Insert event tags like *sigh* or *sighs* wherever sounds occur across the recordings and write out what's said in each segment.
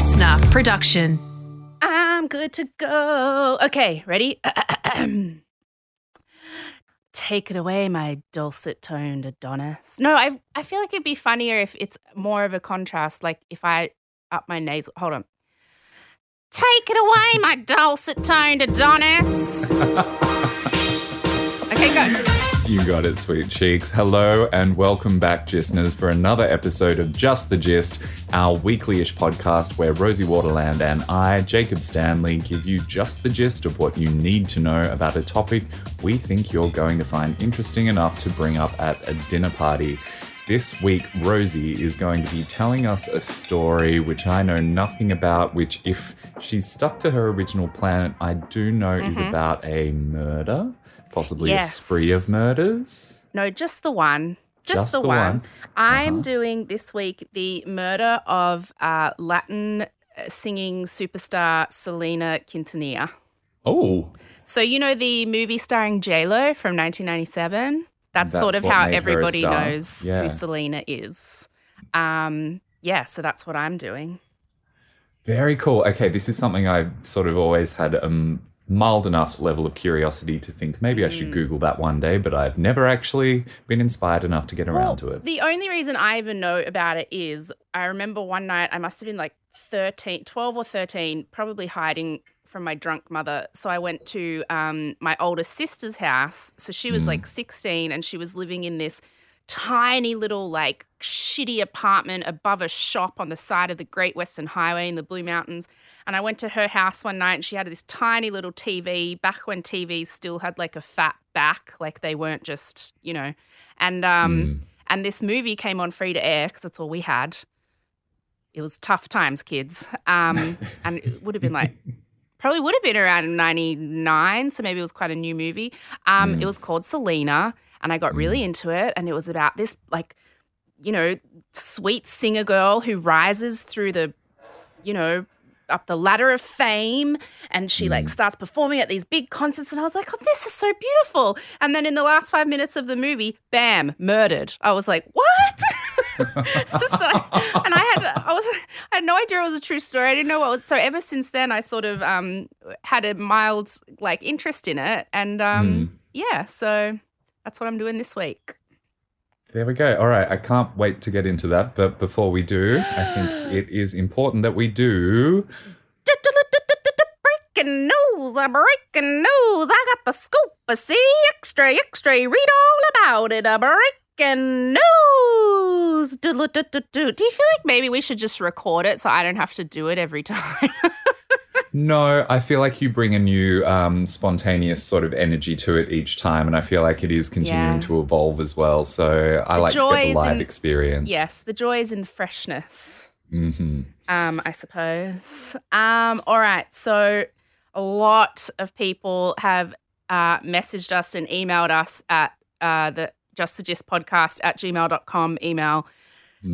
listener production. I'm good to go. Okay, ready? *clears throat* Take it away, my dulcet toned Adonis. No, I I feel like it'd be funnier if it's more of a contrast. Like if I up my nasal. Hold on. Take it away, my dulcet toned Adonis. *laughs* okay, go. You got it, sweet cheeks. Hello and welcome back, Gistners, for another episode of Just the Gist, our weekly-ish podcast where Rosie Waterland and I, Jacob Stanley, give you just the gist of what you need to know about a topic we think you're going to find interesting enough to bring up at a dinner party. This week, Rosie is going to be telling us a story which I know nothing about, which, if she's stuck to her original plan, I do know is mm-hmm. about a murder, possibly Yes. a spree of murders. No, just the one. Just, Just the, the one. one. Uh-huh. I'm doing this week the murder of uh, Latin uh, singing superstar Selena Quintanilla. Oh, So you know the movie starring J Lo from 1997. That's, That's sort of how made her a everybody knows Yeah. who Selena is. Um, yeah, so that's what I'm doing. very cool. Okay, this is something I've sort of always had um, mild enough level of curiosity to think maybe I Mm. should Google that one day, but I've never actually been inspired enough to get around to it. The only reason I even know about it is I remember one night I must have been like 13, 12 or 13, probably hiding from my drunk mother. So I went to um, my older sister's house. So she was like 16 and she was living in this tiny little like shitty apartment above a shop on the side of the Great Western Highway in the Blue Mountains. And I went to her house one night and she had this tiny little TV back when TVs still had like a fat back, like they weren't just, you know. And um and this movie came on free to air because that's all we had. It was tough times, kids. Um *laughs* and it would have been like probably would have been around 99 so maybe it was quite a new movie um it was called selena and i got really into it and it was about this like you know sweet singer girl who rises through the you know up the ladder of fame and she like starts performing at these big concerts and i was like oh this is so beautiful. And then in the last five minutes of the movie bam murdered. I was like what? *laughs* So, and I had I was I had no idea it was a true story. I didn't know what was so ever since then I sort of um had a mild like interest in it and um yeah, so that's what I'm doing this week. There we go. All right, I can't wait to get into that, but before we do, I think *gasps* it is important that we do. Breaking news, a breaking news. I got the scoop. A see extra, extra. Read all about it. A breaking news. Do you feel like maybe we should just record it so I don't have to do it every *laughs* time? No, I feel like you bring a new um, spontaneous sort of energy to it each time, and I feel like it is continuing Yeah. to evolve as well. So I The like to get the live in- experience. yes, the joy is in the freshness. hmm um, I suppose. Um, all right. So a lot of people have uh, messaged us and emailed us at uh, the just the gist podcast at gmail.com email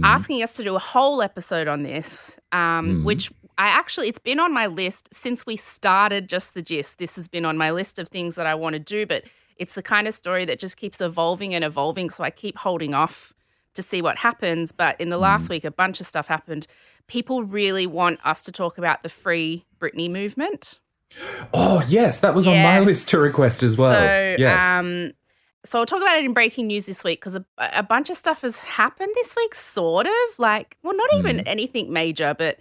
asking us to do a whole episode on this, um, which I actually, it's been on my list since we started just the gist. This has been on my list of things that I want to do, but it's the kind of story that just keeps evolving and evolving. So I keep holding off to see what happens. But in the last week, a bunch of stuff happened. People really want us to talk about the free Britney movement. Oh yes, that was on my list to request as well. So, yes. um, so I'll talk about it in breaking news this week because a, a bunch of stuff has happened this week, sort of like, well, not even Mm-hmm. anything major, but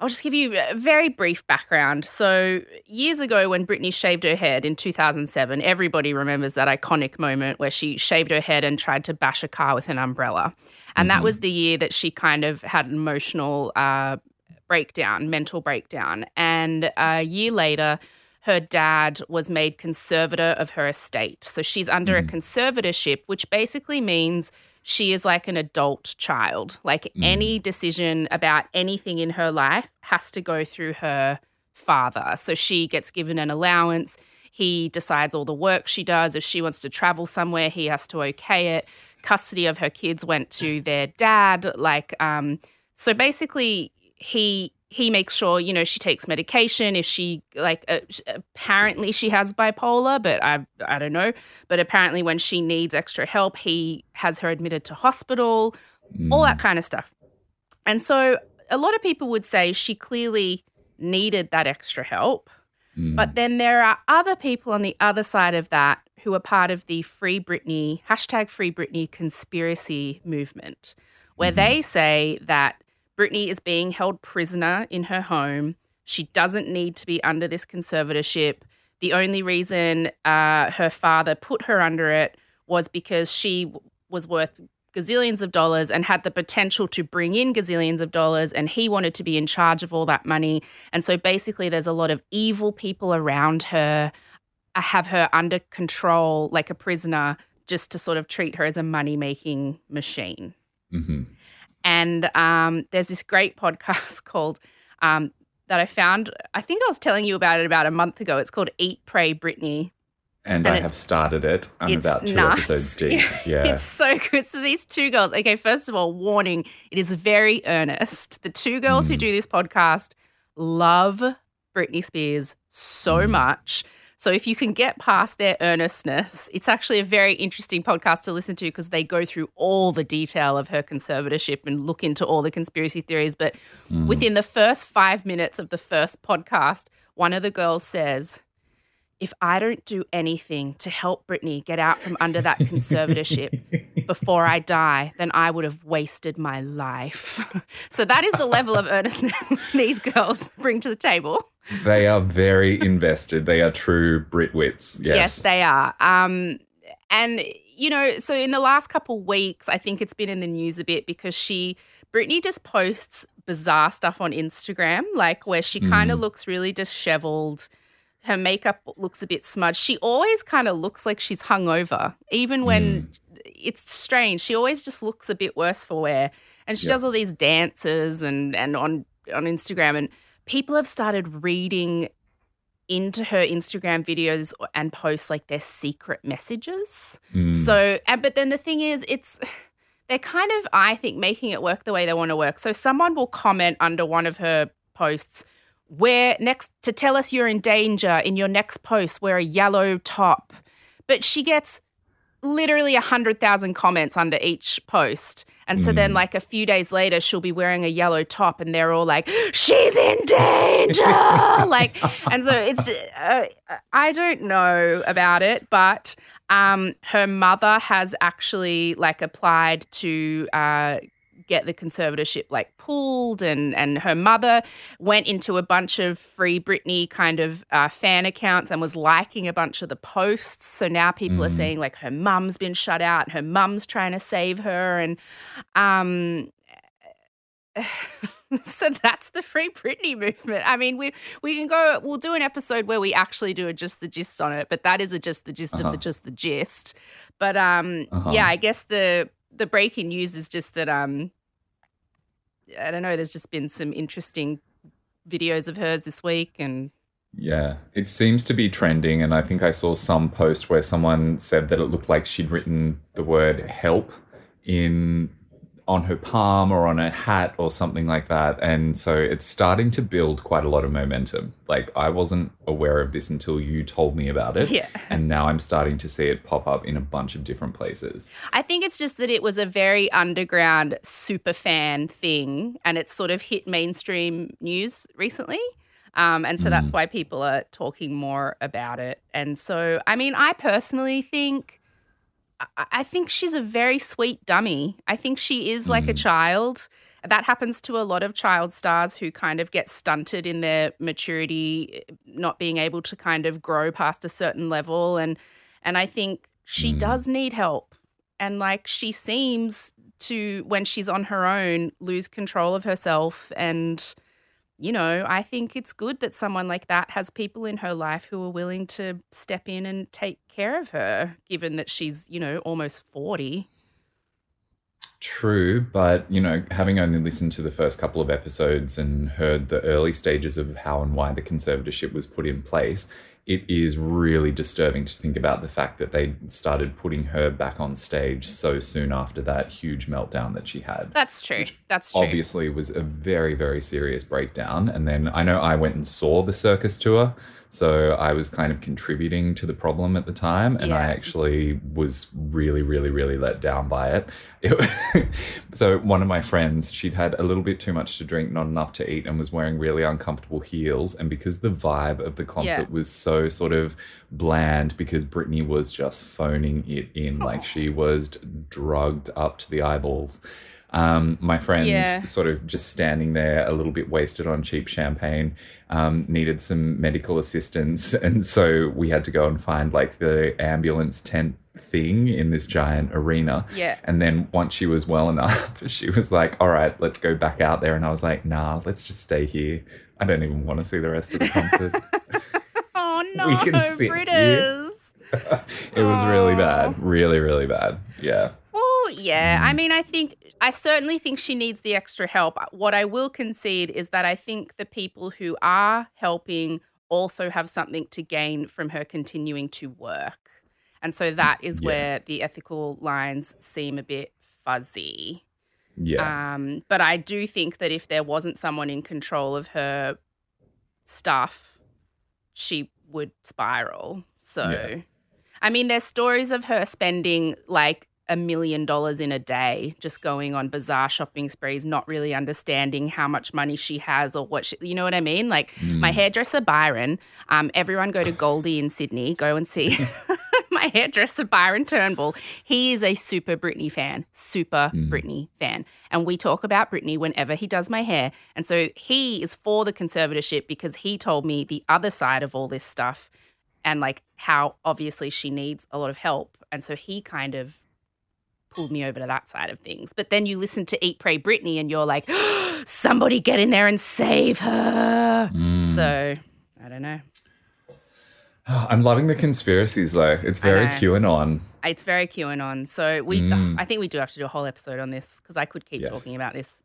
I'll just give you a very brief background. So, years ago, when Britney shaved her head in 2007, everybody remembers that iconic moment where she shaved her head and tried to bash a car with an umbrella. And that was the year that she kind of had an emotional uh, breakdown, mental breakdown. And a year later, her dad was made conservator of her estate. So she's under a conservatorship, which basically means she is like an adult child. Like any decision about anything in her life has to go through her father. So she gets given an allowance. He decides all the work she does. If she wants to travel somewhere, he has to okay it. Custody of her kids went to their dad. Like, um, so basically, he he makes sure you know she takes medication if she like uh, apparently she has bipolar but i i don't know but apparently when she needs extra help he has her admitted to hospital all that kind of stuff and so a lot of people would say she clearly needed that extra help. Mm. But then there are other people on the other side of that who are part of the Free Britney, hashtag Free Britney conspiracy movement, where Mhm. they say that Britney is being held prisoner in her home. She doesn't need to be under this conservatorship. The only reason uh, her father put her under it was because she was worth gazillions of dollars and had the potential to bring in gazillions of dollars, and he wanted to be in charge of all that money. And so basically, there's a lot of evil people around her, uh, have her under control like a prisoner, just to sort of treat her as a money making machine. hmm And um, there's this great *laughs* podcast called um, that I found. I think I was telling you about it about a month ago. It's called Eat, Pray, Britney. And, And I have started it. I'm about two nuts. episodes *laughs* deep. Yeah. It's so good. So these two girls, okay, first of all, warning, it is very earnest. The two girls who Mm. do this podcast love Britney Spears so Mm. much. So if you can get past their earnestness, it's actually a very interesting podcast to listen to because they go through all the detail of her conservatorship and look into all the conspiracy theories. But Mm. within the first five minutes of the first podcast, one of the girls says, if I don't do anything to help Britney get out from under that conservatorship *laughs* before I die, then I would have wasted my life. *laughs* so that is the level of earnestness *laughs* these girls bring to the table. They are very invested. They are true Britwits. Yes. Yes, they are. Um, and you know, so in the last couple weeks, I think it's been in the news a bit because she, Britney, just posts bizarre stuff on Instagram, like where she kind of Mm. looks really disheveled. Her makeup looks a bit smudged. She always kind of looks like she's hungover, even when it's strange. She always just looks a bit worse for wear, and she Yeah. does all these dances and and on on Instagram, and people have started reading into her Instagram videos and posts like their secret messages. Mm. So, and, but then the thing is, it's *sighs* they're kind of, I think, making it work the way they want to work. So, someone will comment under one of her posts, where next to tell us you're in danger in your next post, wear a yellow top. But she gets literally a hundred thousand comments under each post. And so then, Mm. like a few days later, she'll be wearing a yellow top, and they're all like, "She's in danger!" *laughs* like, and so it's. Uh, I don't know about it, but um, her mother has actually like applied to uh, get the conservatorship like pulled, and and her mother went into a bunch of Free Britney kind of uh, fan accounts and was liking a bunch of the posts. So now people are Mhm. saying like her mum's been shut out, and her mum's trying to save her, and um. *laughs* so that's the Free Britney movement. I mean, we we can go. We'll do an episode where we actually do a just the gist on it, but that is a just the gist of Uh-huh. the just the gist. But um, Uh-huh. yeah, I guess the the breaking news is just that um, I don't know. There's just been some interesting videos of hers this week, and Yeah, it seems to be trending, and I think I saw some post where someone said that it looked like she'd written the word "help" in on her palm or on her hat or something like that, and so it's starting to build quite a lot of momentum. Like I wasn't aware of this until you told me about it, yeah. *laughs* and now I'm starting to see it pop up in a bunch of different places. I think it's just that it was a very underground super fan thing, and it's sort of hit mainstream news recently. Um, and so that's why people are talking more about it. And so, I mean, I personally think, I, I think she's a very sweet dummy. I think she is like a Mm. child. That happens to a lot of child stars who kind of get stunted in their maturity, not being able to kind of grow past a certain level. And and I think she Mm. does need help. And like she seems to, when she's on her own, lose control of herself. And, you know, I think it's good that someone like that has people in her life who are willing to step in and take care of her, given that she's, you know, almost 40. True, but you know, having only listened to the first couple of episodes and heard the early stages of how and why the conservatorship was put in place, it is really disturbing to think about the fact that they started putting her back on stage so soon after that huge meltdown that she had. That's true. That's true. Obviously, was a very, very serious breakdown. And then I know I went and saw the circus tour. So I was kind of contributing to the problem at the time, and I actually was really, really, really let down by it. It- *laughs* so one of my friends, she'd had a little bit too much to drink, not enough to eat, and was wearing really uncomfortable heels. And because the vibe of the concert Yeah. was so sort of bland, because Britney was just phoning it in, like she was drugged up to the eyeballs. Um, my friend, Yeah. sort of just standing there, a little bit wasted on cheap champagne, um, needed some medical assistance, *laughs* and so we had to go and find like the ambulance tent thing in this giant arena. Yeah. And then once she was well enough, *laughs* she was like, "All right, let's go back out there." And I was like, "Nah, let's just stay here. I don't even want to see the rest of the concert." *laughs* Oh no, We can sit here. It was really bad, really, really bad. Yeah. Yeah. Mm. I mean, I think I certainly think she needs the extra help. What I will concede is that I think the people who are helping also have something to gain from her continuing to work. And so that is Yeah. where the ethical lines seem a bit fuzzy. Yeah. Um, but I do think that if there wasn't someone in control of her stuff, she would spiral. So, Yeah. I mean, there's stories of her spending like a million dollars in a day just going on bizarre shopping sprees, not really understanding how much money she has or what she, you know what I mean? Like my Mm. hairdresser, Byron, um, everyone go to *laughs* Goldie in Sydney, go and see *laughs* my hairdresser, Byron Turnbull. He is a super Britney fan, super Mm. Britney fan. And we talk about Britney whenever he does my hair. And so he is for the conservatorship because he told me the other side of all this stuff and like how obviously she needs a lot of help. And so he kind of pulled me over to that side of things. But then you listen to Eat, Pray, Britney and you're like, *gasps* somebody get in there and save her. Mm. So I don't know. *sighs* I'm loving the conspiracies though. It's very. QAnon. It's very QAnon. So we, Mm. *sighs* I think we do have to do a whole episode on this because I could keep Yes. talking about this.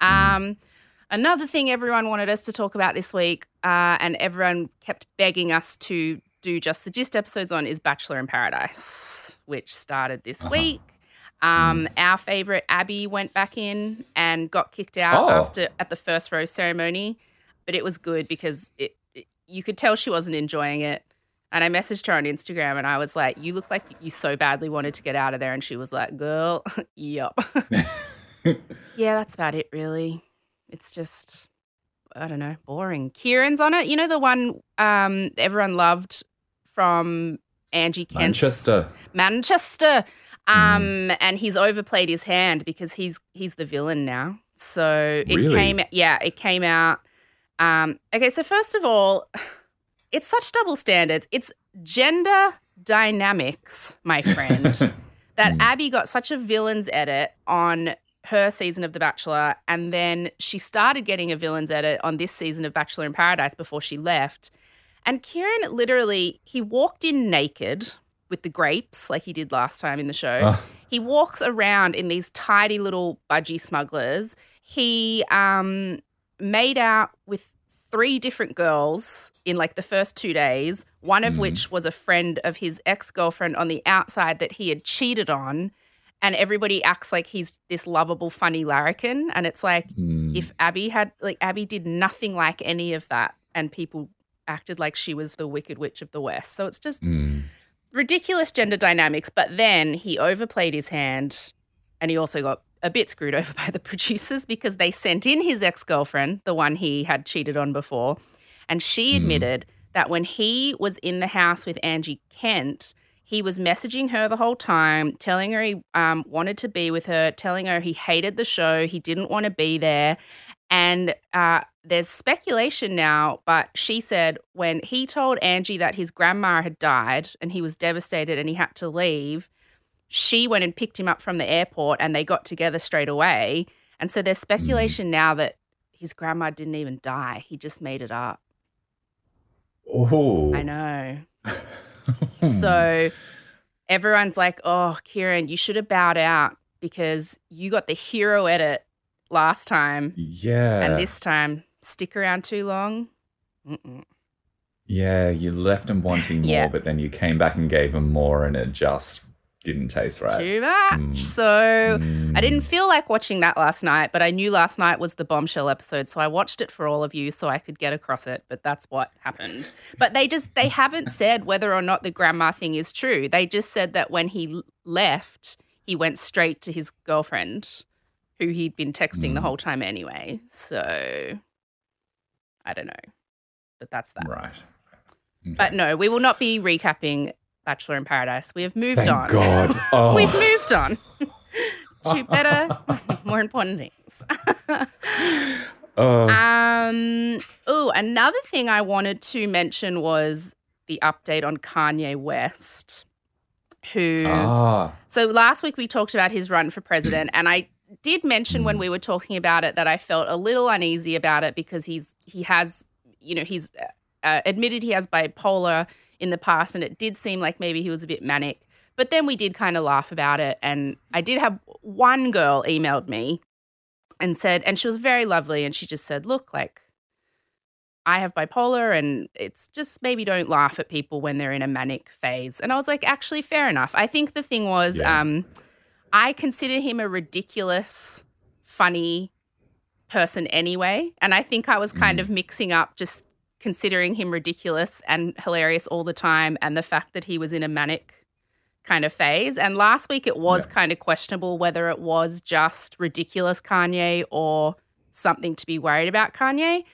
Um, Another thing everyone wanted us to talk about this week, uh, and everyone kept begging us to do just the gist episodes on, is Bachelor in Paradise, which started this Uh-huh. week. Um, Our favorite Abby went back in and got kicked out Oh. after at the first rose ceremony, but it was good because it, it you could tell she wasn't enjoying it. And I messaged her on Instagram and I was like, You look like you so badly wanted to get out of there. And she was like, Girl, *laughs* yup. *laughs* yeah, that's about it, really. It's just, I don't know, boring. Ciarran's on it. You know, the one um, everyone loved from Angie Kent. Manchester. Manchester. Um, and he's overplayed his hand because he's he's the villain now. So it Really? came yeah, it came out. Um, okay, so first of all, *sighs* it's such double standards. It's gender dynamics, my friend. *laughs* that Hmm. Abby got such a villain's edit on her season of The Bachelor, and then she started getting a villain's edit on this season of Bachelor in Paradise before she left. And Ciarran literally, he walked in naked with the grapes like he did last time in the show. Oh. He walks around in these tidy little budgie smugglers. He um, made out with three different girls in like the first two days, one of Mm. which was a friend of his ex girlfriend on the outside that he had cheated on. And everybody acts like he's this lovable, funny larrikin. And it's like, Mm. if Abby had, like, Abby did nothing like any of that. And people acted like she was the Wicked Witch of the West. So it's just Mm. Ridiculous gender dynamics. But then he overplayed his hand and he also got a bit screwed *laughs* over by the producers because they sent in his ex girlfriend, the one he had cheated on before. And she Mm. admitted that when he was in the house with Angie Kent, he was messaging her the whole time, telling her he um, wanted to be with her, telling her he hated the show, he didn't want to be there. And uh, there's speculation now, but she said when he told Angie that his grandma had died and he was devastated and he had to leave, she went and picked him up from the airport and they got together straight away. And so there's mm. speculation now that his grandma didn't even die, he just made it up. Oh. I know. *laughs* Hmm. So everyone's like, oh, Ciarran, you should have bowed out because you got the hero edit last time. Yeah. And this time, stick around too long. Mm-mm. Yeah, you left him wanting more, Yeah. but then you came back and gave him more, and it just didn't taste right. Too much. Mm. So Mm. I didn't feel like watching that last night, but I knew last night was the bombshell episode, so I watched it for all of you so I could get across it. But that's what happened. But they just they haven't said whether or not the grandma thing is true. They just said that when he left, he went straight to his girlfriend, who he'd been texting the Mm. whole time anyway. So I don't know, but that's that. Right. But no, we will not be recapping Bachelor in Paradise. We have moved Thank on. God. *laughs* Oh. We've moved on *laughs* to better, *laughs* more important things. oh. um, oh, another thing I wanted to mention was the update on Kanye West, who. ah. So last week we talked about his run for president, and I did mention when we were talking about it that I felt a little uneasy about it because he's he has you know he's uh, admitted he has bipolar in the past, and it did seem like maybe he was a bit manic. But then we did kind of laugh about it, and I did have one girl emailed me and said, and she was very lovely, and she just said, "Look, like." I have bipolar, and it's just maybe don't laugh at people when they're in a manic phase. And I was like, actually, fair enough. I think the thing was, Yeah. um, I consider him a ridiculous, funny person anyway. And I think I was kind Mm. of mixing up just considering him ridiculous and hilarious all the time and the fact that he was in a manic kind of phase. And last week it was Yeah. kind of questionable whether it was just ridiculous Kanye or something to be worried about Kanye.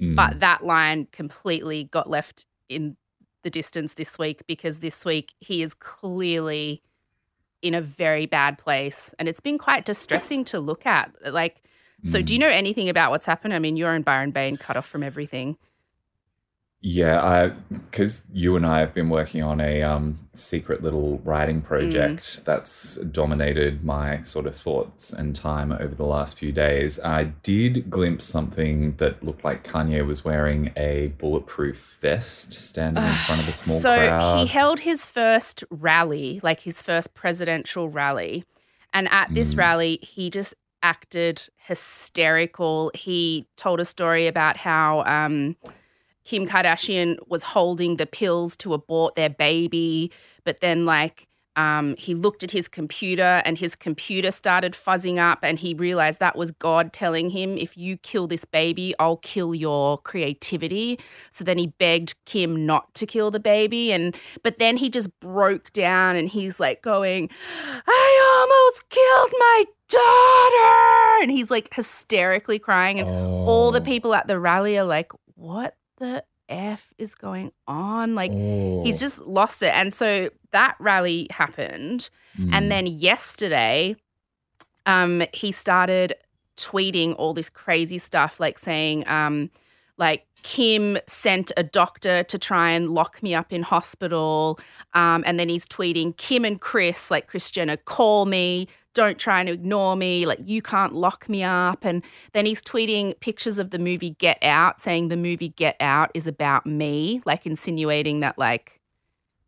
Mm. But that line completely got left in the distance this week because this week he is clearly in a very bad place and it's been quite distressing to look at. Like, so do you Mm. know anything about what's happened? I mean, you're in Byron Bay and cut off from everything. Yeah, I because you and I have been working on a um, secret little writing project that's dominated my sort of thoughts and time over the last few days. I did glimpse something that looked like Kanye was wearing a bulletproof vest, standing in front of a small so crowd. he held his first rally, like his first presidential rally. And at this Mm. rally, he just acted hysterical. He told a story about how um, Kim Kardashian was holding the pills to abort their baby, but then, like, um, he looked at his computer and his computer started fuzzing up, and he realized that was God telling him, If you kill this baby, I'll kill your creativity. So then he begged Kim not to kill the baby. And but then he just broke down and he's like going, I almost killed my daughter. And he's like hysterically crying. And all the Oh. people at the rally are like, What the F is going on? Like Oh. he's just lost it. And so that rally happened. Mm. And then yesterday, um, he started tweeting all this crazy stuff, like saying, um, like Kim sent a doctor to try and lock me up in hospital. Um, and then he's tweeting, Kim and Chris, like Kris Jenner, call me. Don't try and ignore me. Like, you can't lock me up. And then he's tweeting pictures of the movie Get Out, saying the movie Get Out is about me, like insinuating that, like,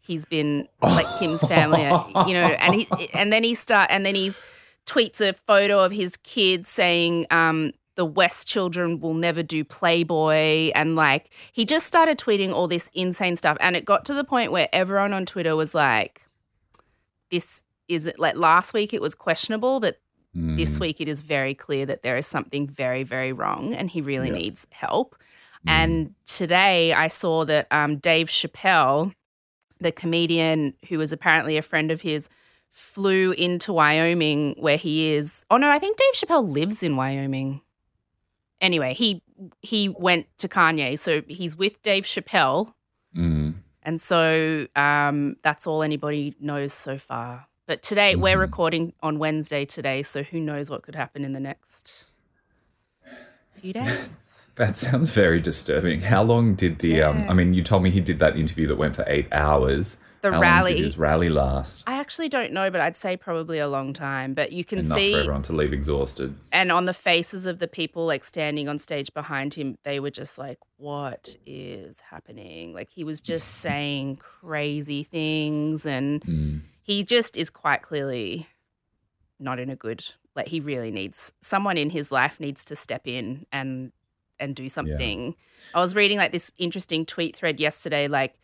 he's been like Kim's family, you know, and he and then he start and then he's tweets a photo of his kids saying um the West children will never do Playboy and like he just started tweeting all this insane stuff and it got to the point where everyone on Twitter was like this is like last week it was questionable but this Mm. week it is very clear that there is something very very wrong and he really Yeah. needs help Mm. and today I saw that um, Dave Chappelle, the comedian who was apparently a friend of his, flew into Wyoming where he is. Oh no, I think Dave Chappelle lives in Wyoming. Anyway, he he went to Kanye, so he's with Dave Chappelle, Mm. and so um, that's all anybody knows so far. But today we're Mhm. recording on Wednesday today, so who knows what could happen in the next few *laughs* days. That sounds very disturbing. How long did the um I mean you told me he did that interview that went for 8 hours. The How long rally. did his rally last? I actually don't know, but I'd say probably a long time. But you can Enough see, for everyone to leave exhausted. and on the faces of the people like standing on stage behind him, they were just like, "What is happening?" Like he was just *laughs* saying crazy things, and Mm. he just is quite clearly not in a good. Like he really needs someone in his life needs to step in and and do something. I was reading like this interesting tweet thread yesterday. Like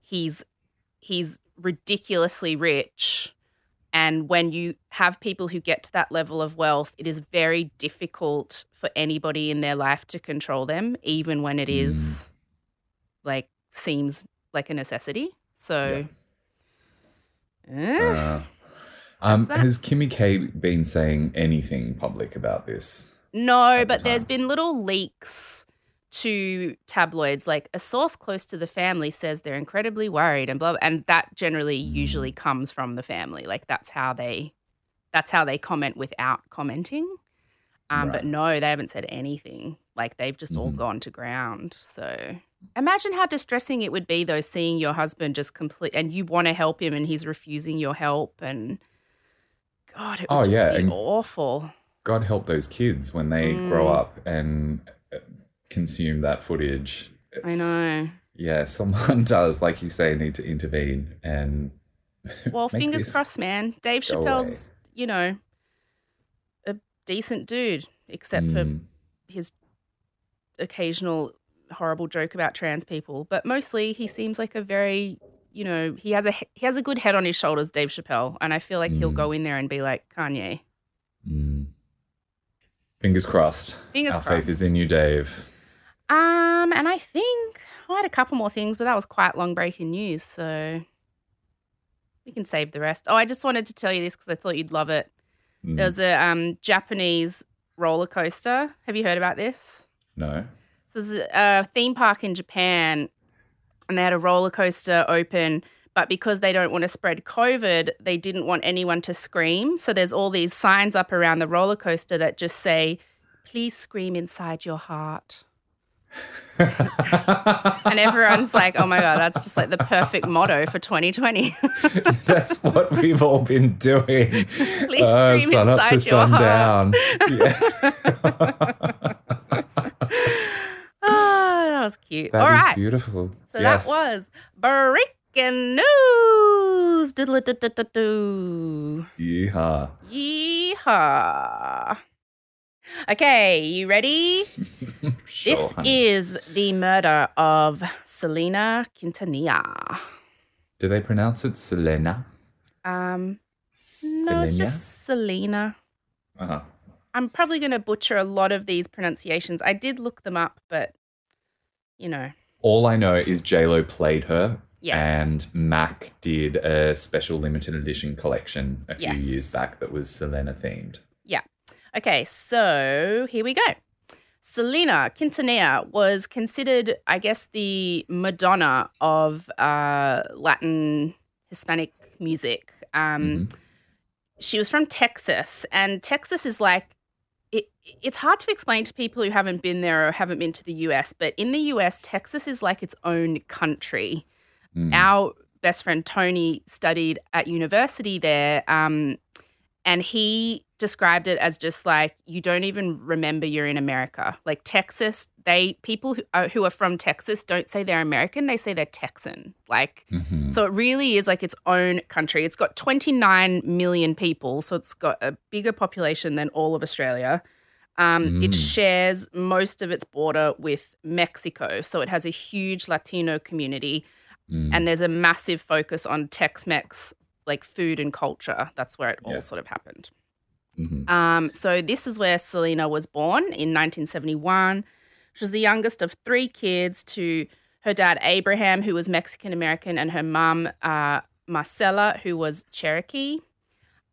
he's he's ridiculously rich. And when you have people who get to that level of wealth, it is very difficult for anybody in their life to control them, even when it is like seems like a necessity. So, eh, Uh, um, has Kimmy K been saying anything public about this? no, at the but there's been little leaks to tabloids. Like a source close to the family says they're incredibly worried and blah, blah and that generally usually comes from the family. Like that's how they that's how they comment without commenting. Um, But no, they haven't said anything. Like they've just all Mhm. gone to ground. So imagine how distressing it would be though, seeing your husband just complete and you want to help him and he's refusing your help and God, it would Oh, just yeah, be and- awful. God help those kids when they grow Mm. up and consume that footage. I know. Yeah, *laughs* someone does, like you say, need to intervene and *laughs* Well, fingers crossed, man. Dave Chappelle's, you know, a decent dude, except Mm, for his occasional horrible joke about trans people. But mostly, he seems like a very, you know, he has a he has a good head on his shoulders, Dave Chappelle, and I feel like he'll Mm. go in there and be like Kanye. mm. Fingers crossed. Fingers Our crossed. faith is in you, Dave. Um, and I think I had a couple more things, but that was quite long breaking news, so we can save the rest. Oh, I just wanted to tell you this because I thought you'd love it. Mm, There's a um, Japanese roller coaster. Have you heard about this? no. So there's a theme park in Japan, and they had a roller coaster open. But because they don't want to spread COVID, they didn't want anyone to scream. So there's all these signs up around the roller coaster that just say, "Please scream inside your heart." *laughs* And everyone's like, "Oh my god, that's just like the perfect motto for 2020." *laughs* That's what we've all been doing. Please Uh, scream sun up to inside your heart. *laughs* Yeah. oh, that was cute. That all is right. beautiful. So yes. that was breaking news. Yeehaw. Yeehaw. Okay, you ready? *laughs* Sure, this honey. is the murder of Selena Quintanilla. Do they pronounce it Selena? Um, no, it's Selena? just Selena. Uh-huh. I'm probably going to butcher a lot of these pronunciations. I did look them up, but you know, All I know is JLo played her. Yes. And Mac did a special limited edition collection a few Yes. years back that was Selena themed. Okay, so here we go. Selena Quintanilla was considered, I guess, the Madonna of uh, Latin Hispanic music. Um, Mhm. She was from Texas, and Texas is like, it, it's hard to explain to people who haven't been there or haven't been to the US, but in the US, Texas is like its own country Mm. our best friend Tony studied at university there, um, and he described it as just like you don't even remember you're in America. Like Texas, they people who are, who are from Texas don't say they're American; they say they're Texan. Like Mhm. so, it really is like its own country. It's got 29 million people, so it's got a bigger population than all of Australia. Um, It Mm. shares most of its border with Mexico, so it has a huge Latino community Mm. and there's a massive focus on Tex-Mex like food and culture. That's where it all Yeah. sort of happened. Mhm. Um, so this is where Selena was born in 1971. She was the youngest of three kids to her dad Abraham, who was Mexican American, and her mum uh, Marcela, who was Cherokee.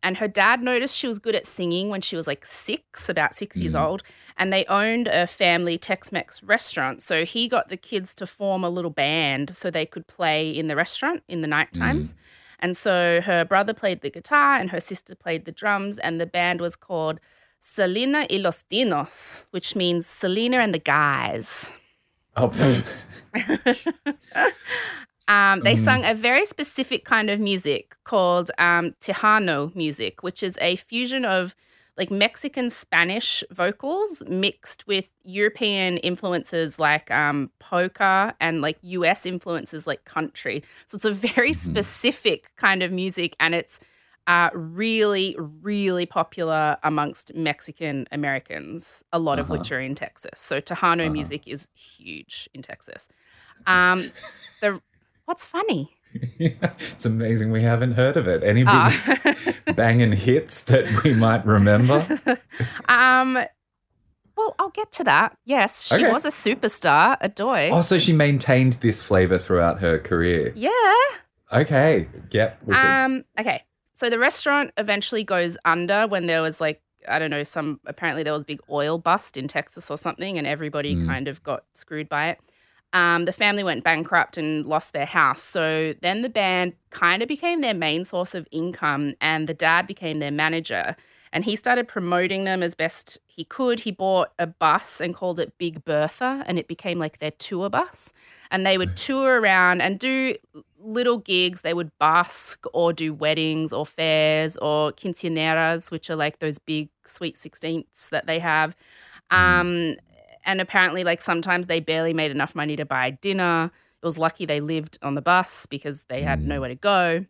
And her dad noticed she was good at singing when she was like six, about 6 years Mhm. old. And they owned a family Tex Mex restaurant. So he got the kids to form a little band so they could play in the restaurant in the night times. And so her brother played the guitar and her sister played the drums. And the band was called Selena y los Dinos, which means Selena and the Guys. Oh. *laughs* Um, they Mm. sung a very specific kind of music called um, Tejano music, which is a fusion of like Mexican Spanish vocals mixed with European influences like um, polka and like US influences like country. So it's a very Mhm. specific kind of music, and it's uh, really, really popular amongst Mexican Americans, a lot of Uh-huh. which are in Texas. So Tejano Uh-huh. music is huge in Texas. Um, the what's funny? *laughs* it's amazing we haven't heard of it. Any big Ah. *laughs* banging hits that we might remember? *laughs* um, well, I'll get to that. Yes, she Okay. was a superstar, a doy. Oh, so she maintained this flavor throughout her career. Yeah. Okay. Yep. Um. Okay. So the restaurant eventually goes under when there was like I don't know some apparently there was a big oil bust in Texas or something, and everybody Mm. kind of got screwed by it. Um, the family went bankrupt and lost their house. So then the band kind of became their main source of income, and the dad became their manager. And he started promoting them as best he could. He bought a bus and called it Big Bertha, and it became like their tour bus. And they would tour around and do little gigs. They would busk or do weddings or fairs or quinceaneras, which are like those big sweet sixteenths that they have. Um, and apparently, like sometimes they barely made enough money to buy dinner. It was lucky they lived on the bus because they had Mm. nowhere to go.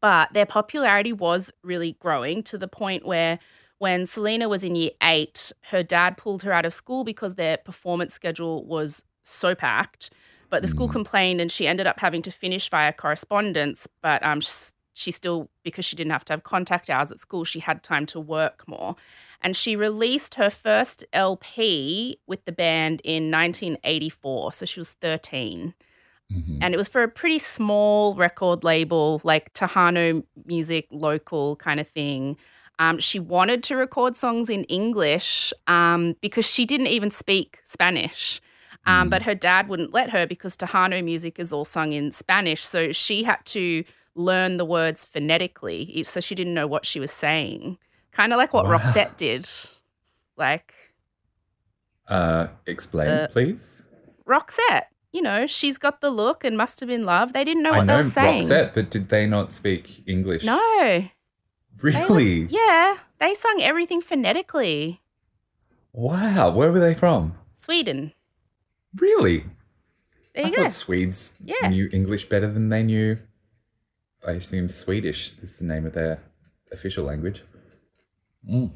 But their popularity was really growing to the point where when Selena was in year eight, her dad pulled her out of school because their performance schedule was so packed. But the school Mm. complained and she ended up having to finish via correspondence. But um, she still, because she didn't have to have contact hours at school, she had time to work more. And she released her first LP with the band in 1984. So she was 13 Mhm. and it was for a pretty small record label like Tejano Music Local kind of thing. Um, she wanted to record songs in English um, because she didn't even speak Spanish. Um, Mm. But her dad wouldn't let her because Tejano music is all sung in Spanish. So she had to learn the words phonetically. So she didn't know what she was saying. Kind of like what Wow. Roxette did. Like, Uh, explain, Uh, please. Roxette, you know, she's got the look and must have been love. They didn't know I what know they were saying. Roxette, but did they not speak English? No. They was- Really? yeah. They sung everything phonetically. Wow. Where were they from? Sweden. Really? There I go. thought Swedes Yeah. knew English better than they knew. I assume Swedish is the name of their official language. Mm.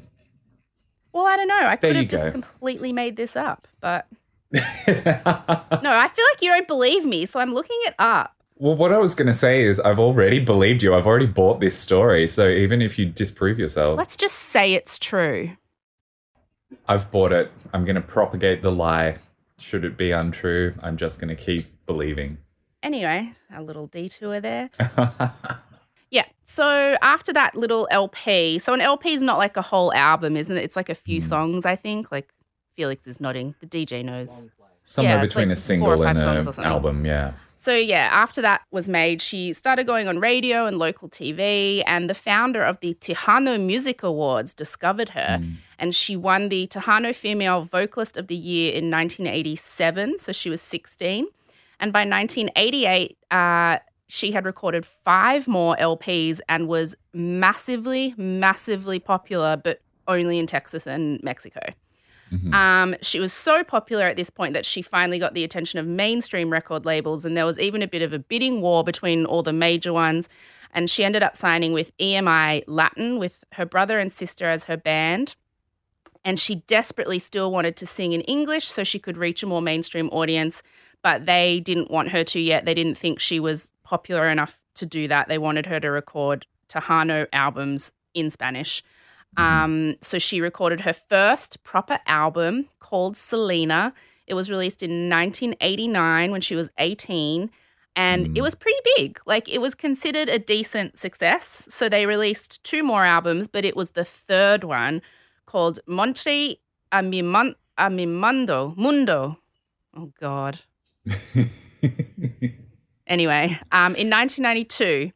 Well, I don't know. I could have just go. completely made this up, but *laughs* no, I feel like you don't believe me, so I'm looking it up. well, what I was going to say is, I've already believed you. I've already bought this story. So even if you disprove yourself, Let's just say it's true. I've bought it. I'm going to propagate the lie. Should it be untrue, I'm just going to keep believing. Anyway, a little detour there. *laughs* Yeah. So after that little LP, so an LP is not like a whole album, isn't it? It's like a few Hmm. songs, I think. Like Felix is nodding. The DJ knows. Somewhere Yeah, between like a single and an album, yeah. So yeah, after that was made, she started going on radio and local TV, and the founder of the Tejano Music Awards discovered her, Mm. and she won the Tejano Female Vocalist of the Year in 1987. So she was 16, and by 1988, uh, she had recorded five more LPs and was massively, massively popular, but only in Texas and Mexico. Mhm. Um, she was so popular at this point that she finally got the attention of mainstream record labels, and there was even a bit of a bidding war between all the major ones. And she ended up signing with EMI Latin with her brother and sister as her band. And she desperately still wanted to sing in English so she could reach a more mainstream audience, but they didn't want her to yet. They didn't think she was popular enough to do that. They wanted her to record Tejano albums in Spanish. Um, so she recorded her first proper album called Selena. It was released in 1989 when she was 18. And Mm. it was pretty big. Like it was considered a decent success. So they released two more albums, but it was the third one called Montre a mi, mon- a mi mundo. Mundo. Oh, God. *laughs* Anyway, um, in 1992,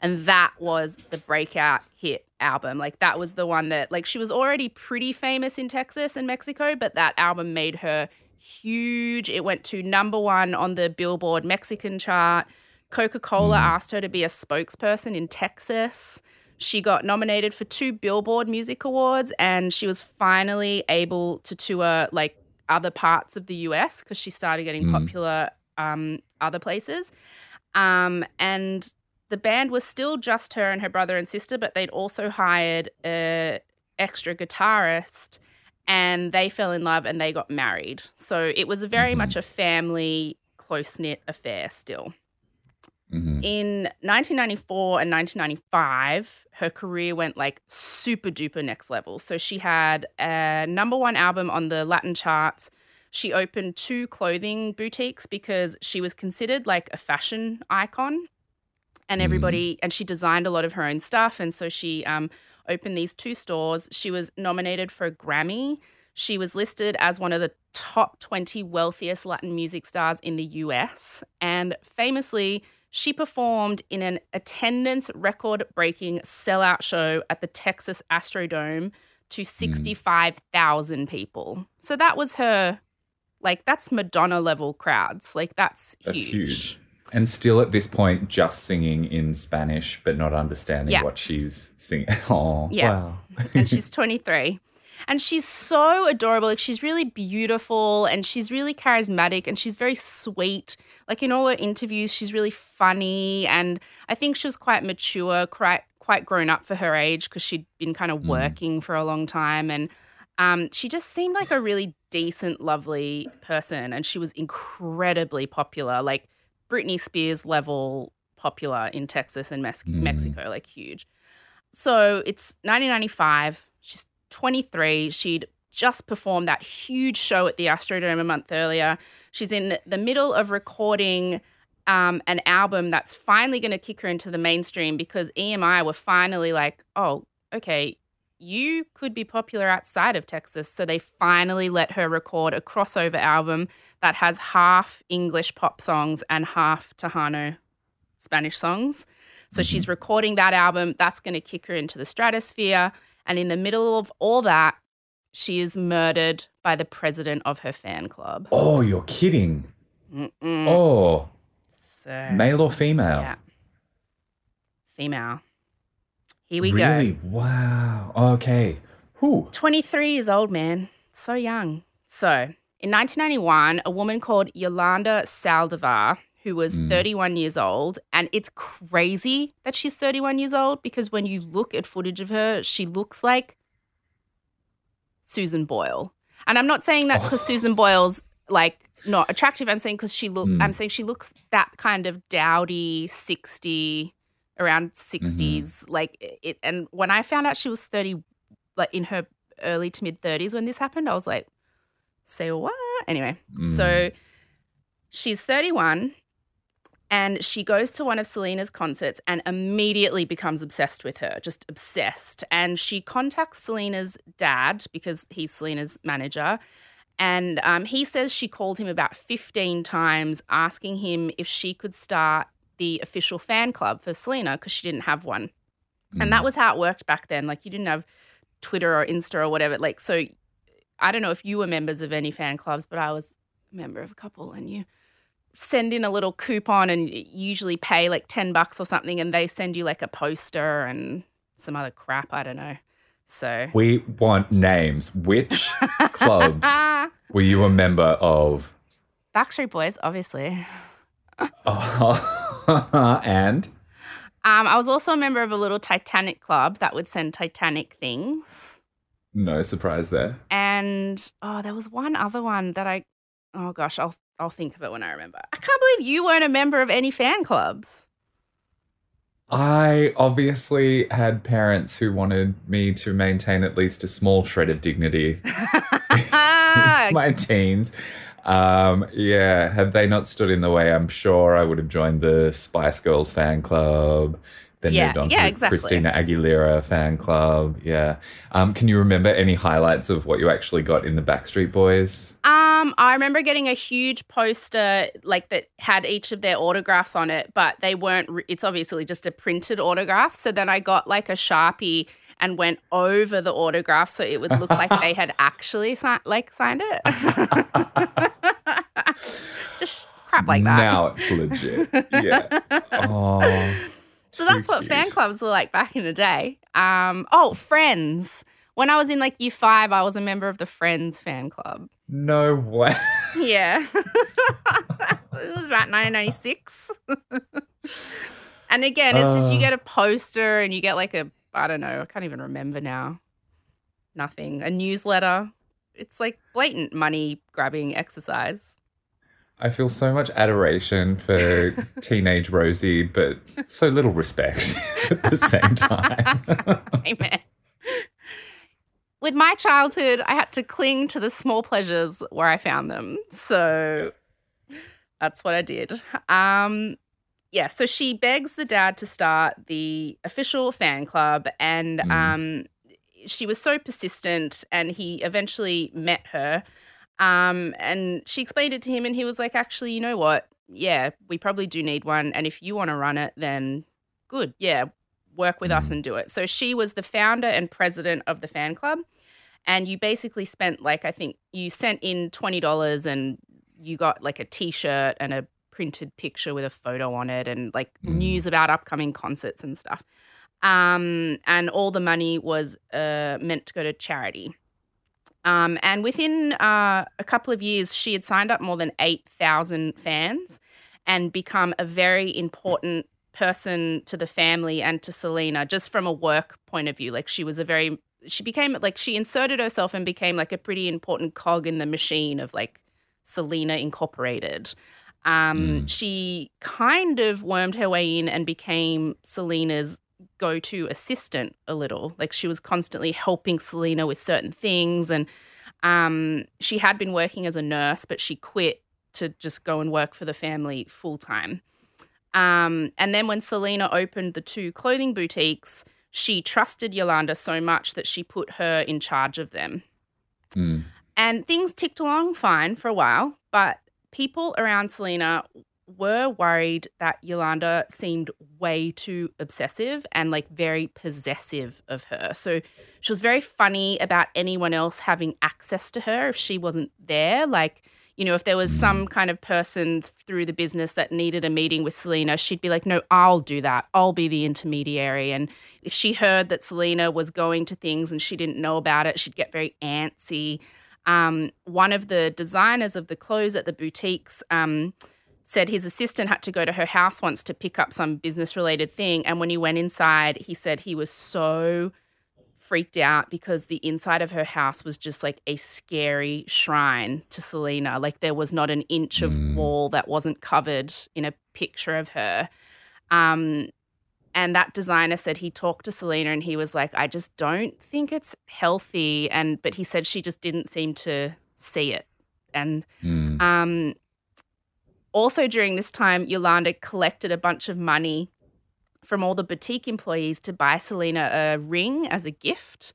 and that was the breakout hit album. Like that was the one that, like, she was already pretty famous in Texas and Mexico, but that album made her huge. It went to number one on the Billboard Mexican chart. Coca Cola Mm. asked her to be a spokesperson in Texas. She got nominated for two Billboard Music Awards, and she was finally able to tour like other parts of the US because she started getting Mm. popular um, other places. Um, and the band was still just her and her brother and sister, but they'd also hired a extra guitarist, and they fell in love and they got married. So it was very Mhm. much a family, close knit affair still. Mhm. In 1994 and 1995, her career went like super duper next level. So she had a number one album on the Latin charts. She opened two clothing boutiques because she was considered like a fashion icon. And Mm. everybody, and she designed a lot of her own stuff. And so she um, opened these two stores. She was nominated for a Grammy. She was listed as one of the top 20 wealthiest Latin music stars in the US. And famously, she performed in an attendance record breaking sellout show at the Texas Astrodome to 65,000 people. So that was her, like, that's Madonna level crowds. Like, that's, That's huge. And still at this point, just singing in Spanish, but not understanding Yeah. what she's singing. *laughs* Oh, Yeah. wow. *laughs* and she's 23. And she's so adorable. Like she's really beautiful and she's really charismatic and she's very sweet. Like in all her interviews, she's really funny and I think she was quite mature, quite quite grown up for her age because she'd been kind of Mm. working for a long time and um, she just seemed like a *laughs* really decent, lovely person, and she was incredibly popular, like Britney Spears level popular in Texas and Mex- Mm. Mexico, like huge. So it's 1995. She's 23. She'd just performed that huge show at the Astrodome a month earlier. She's in the middle of recording um, an album that's finally going to kick her into the mainstream because EMI were finally like, oh, okay, you could be popular outside of Texas. So they finally let her record a crossover album that has half English pop songs and half Tejano Spanish songs. So Mhm. she's recording that album. That's going to kick her into the stratosphere. And in the middle of all that, she is murdered by the president of her fan club. Oh, you're kidding. Mm-mm. Oh, So, male or female? yeah. Female. Here we really? go. Wow. Okay. Whew. 23 years old, man. So young. So, in 1991, a woman called Yolanda Saldivar, who was Mm. 31 years old, and it's crazy that she's 31 years old because when you look at footage of her, she looks like Susan Boyle. And I'm not saying that because Susan Boyle's like not attractive. I'm saying because she look. Mm. I'm saying she looks that kind of dowdy, 60, around 60s. Like it. And when I found out she was 30, like in her early to mid 30s when this happened, I was like, say what? Anyway, Mm. so she's 31 and she goes to one of Selena's concerts and immediately becomes obsessed with her, just obsessed. And she contacts Selena's dad because he's Selena's manager. And um, he says she called him about 15 times asking him if she could start the official fan club for Selena because she didn't have one. And that Mm. was how it worked back then. Like you didn't have Twitter or Insta or whatever. Like so I don't know if you were members of any fan clubs, but I was a member of a couple and you send in a little coupon and usually pay like 10 bucks or something and they send you like a poster and some other crap, I don't know. So We want names. Which *laughs* clubs were you a member of? Backstreet Boys, obviously. *laughs* Oh, *laughs* and Um, I was also a member of a little Titanic club that would send Titanic things. no surprise there. And oh, there was one other one that I oh gosh, I'll I'll think of it when I remember. I can't believe you weren't a member of any fan clubs. I obviously had parents who wanted me to maintain at least a small shred of dignity *laughs* *laughs* in my teens. Um, yeah, had they not stood in the way, I'm sure I would have joined the Spice Girls fan club. Then Yeah, moved on yeah, to the exactly. Christina Aguilera fan club. Yeah. Um, can you remember any highlights of what you actually got in the Backstreet Boys? Um, I remember getting a huge poster like that had each of their autographs on it, but they weren't. Re- it's obviously just a printed autograph. So then I got like a sharpie and went over the autograph so it would look like they had *laughs* actually si- like signed it. *laughs* just crap like that. Now it's legit. Yeah. *laughs* Oh. So that's too what fan clubs were like back in the day. Um, oh, Friends. When I was in like year five, I was a member of the Friends fan club. No way. Yeah. it was about 1996. and again, it's just you Uh. get a poster and you get like a, I don't know, I can't even remember now. Nothing. A newsletter. It's like blatant money grabbing exercise. I feel so much adoration for *laughs* teenage Rosie, but so little respect *laughs* at the same time. *laughs* Amen. With my childhood, I had to cling to the small pleasures where I found them. So that's what I did. Um, yeah, so she begs the dad to start the official fan club, and Mm. um, she was so persistent, and he eventually met her. Um, and she explained it to him, and he was like, "Actually, you know what? Yeah, we probably do need one, and if you want to run it, then good. Yeah, work with us Mm. and do it." So she was the founder and president of the fan club, and you basically spent like I think you sent in twenty dollars, and you got like a T-shirt and a printed picture with a photo on it, and like Mm. news about upcoming concerts and stuff. Um, and all the money was uh, meant to go to charity. Um, and within uh, a couple of years, she had signed up more than 8,000 fans and become a very important person to the family and to Selena, just from a work point of view. Like she was a very, she became like, she inserted herself and became like a pretty important cog in the machine of like Selena Incorporated. Um, She kind of wormed her way in and became Selena's go to assistant a little. Like she was constantly helping Selena with certain things. And um, she had been working as a nurse, but she quit to just go and work for the family full time. Um, and then when Selena opened the two clothing boutiques, she trusted Yolanda so much that she put her in charge of them. Mm. And things ticked along fine for a while, but people around Selena were worried that Yolanda seemed way too obsessive and like very possessive of her. So she was very funny about anyone else having access to her if she wasn't there. Like, you know, if there was some kind of person through the business that needed a meeting with Selena, she'd be like, no, I'll do that. I'll be the intermediary. And if she heard that Selena was going to things and she didn't know about it, she'd get very antsy. Um, one of the designers of the clothes at the boutiques um, said his assistant had to go to her house once to pick up some business related thing. And when he went inside, he said he was so freaked out because the inside of her house was just like a scary shrine to Selena. Like there was not an inch of Mm. wall that wasn't covered in a picture of her. Um, and that designer said he talked to Selena and he was like, I just don't think it's healthy. And but he said she just didn't seem to see it. And Mm. um, also during this time, Yolanda collected a bunch of money from all the boutique employees to buy Selena a ring as a gift.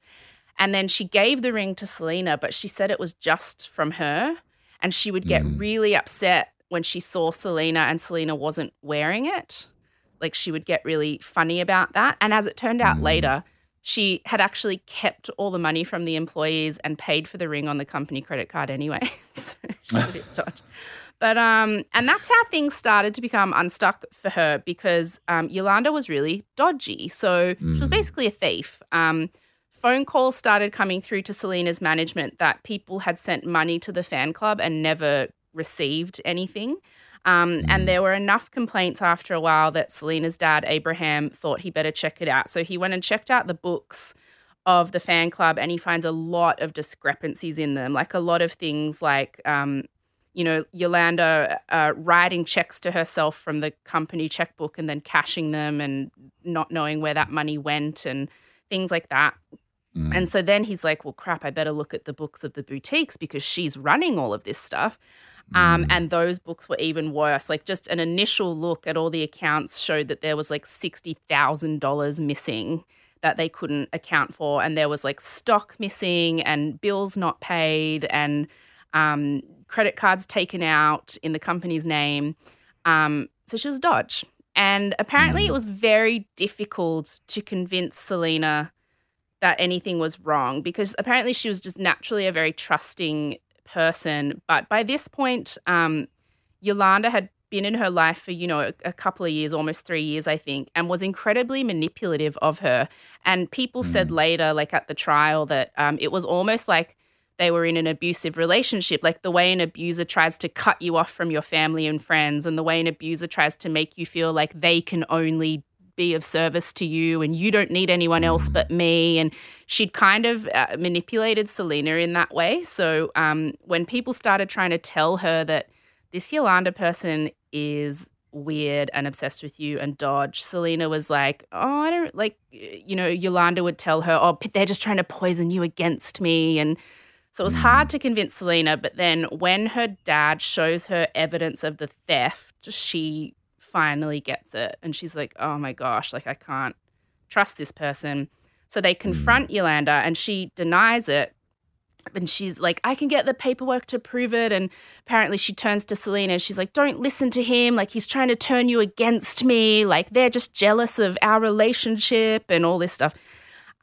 And then she gave the ring to Selena, but she said it was just from her. And she would get Mm. really upset when she saw Selena and Selena wasn't wearing it. Like she would get really funny about that. And as it turned out Mm. later, she had actually kept all the money from the employees and paid for the ring on the company credit card anyway. *laughs* so she was a bit *laughs* dodgy. But um, and that's how things started to become unstuck for her because um, Yolanda was really dodgy. So she was Mm. basically a thief. Um, phone calls started coming through to Selena's management that people had sent money to the fan club and never received anything. Um, Mm. and there were enough complaints after a while that Selena's dad, Abraham, thought he better check it out. So he went and checked out the books of the fan club and he finds a lot of discrepancies in them, like a lot of things like, um, you know, Yolanda uh, writing checks to herself from the company checkbook and then cashing them and not knowing where that money went and things like that. Mm. And so then he's like, well, crap, I better look at the books of the boutiques because she's running all of this stuff. Um, Mm. and those books were even worse. Like just an initial look at all the accounts showed that there was like $60,000 missing that they couldn't account for. And there was like stock missing and bills not paid and um, credit cards taken out in the company's name. Um, so she was Dodge. And apparently it was very difficult to convince Selena that anything was wrong because apparently she was just naturally a very trusting person. But by this point, um, Yolanda had been in her life for, you know, a, couple of years, almost three years, I think, and was incredibly manipulative of her. And people said later, like at the trial, that um, it was almost like they were in an abusive relationship, like the way an abuser tries to cut you off from your family and friends, and the way an abuser tries to make you feel like they can only be of service to you and you don't need anyone else but me. And she'd kind of uh, manipulated Selena in that way. So um, when people started trying to tell her that this Yolanda person is weird and obsessed with you and dodge. Selena was like, oh, I don't like, you know, Yolanda would tell her, oh, they're just trying to poison you against me. And so it was hard to convince Selena. But then when her dad shows her evidence of the theft, she finally gets it. And she's like, oh my gosh, like I can't trust this person. So they confront Yolanda and she denies it and she's like, I can get the paperwork to prove it. And apparently she turns to Selena. She's like, Don't listen to him. Like, he's trying to turn you against me. Like, they're just jealous of our relationship and all this stuff.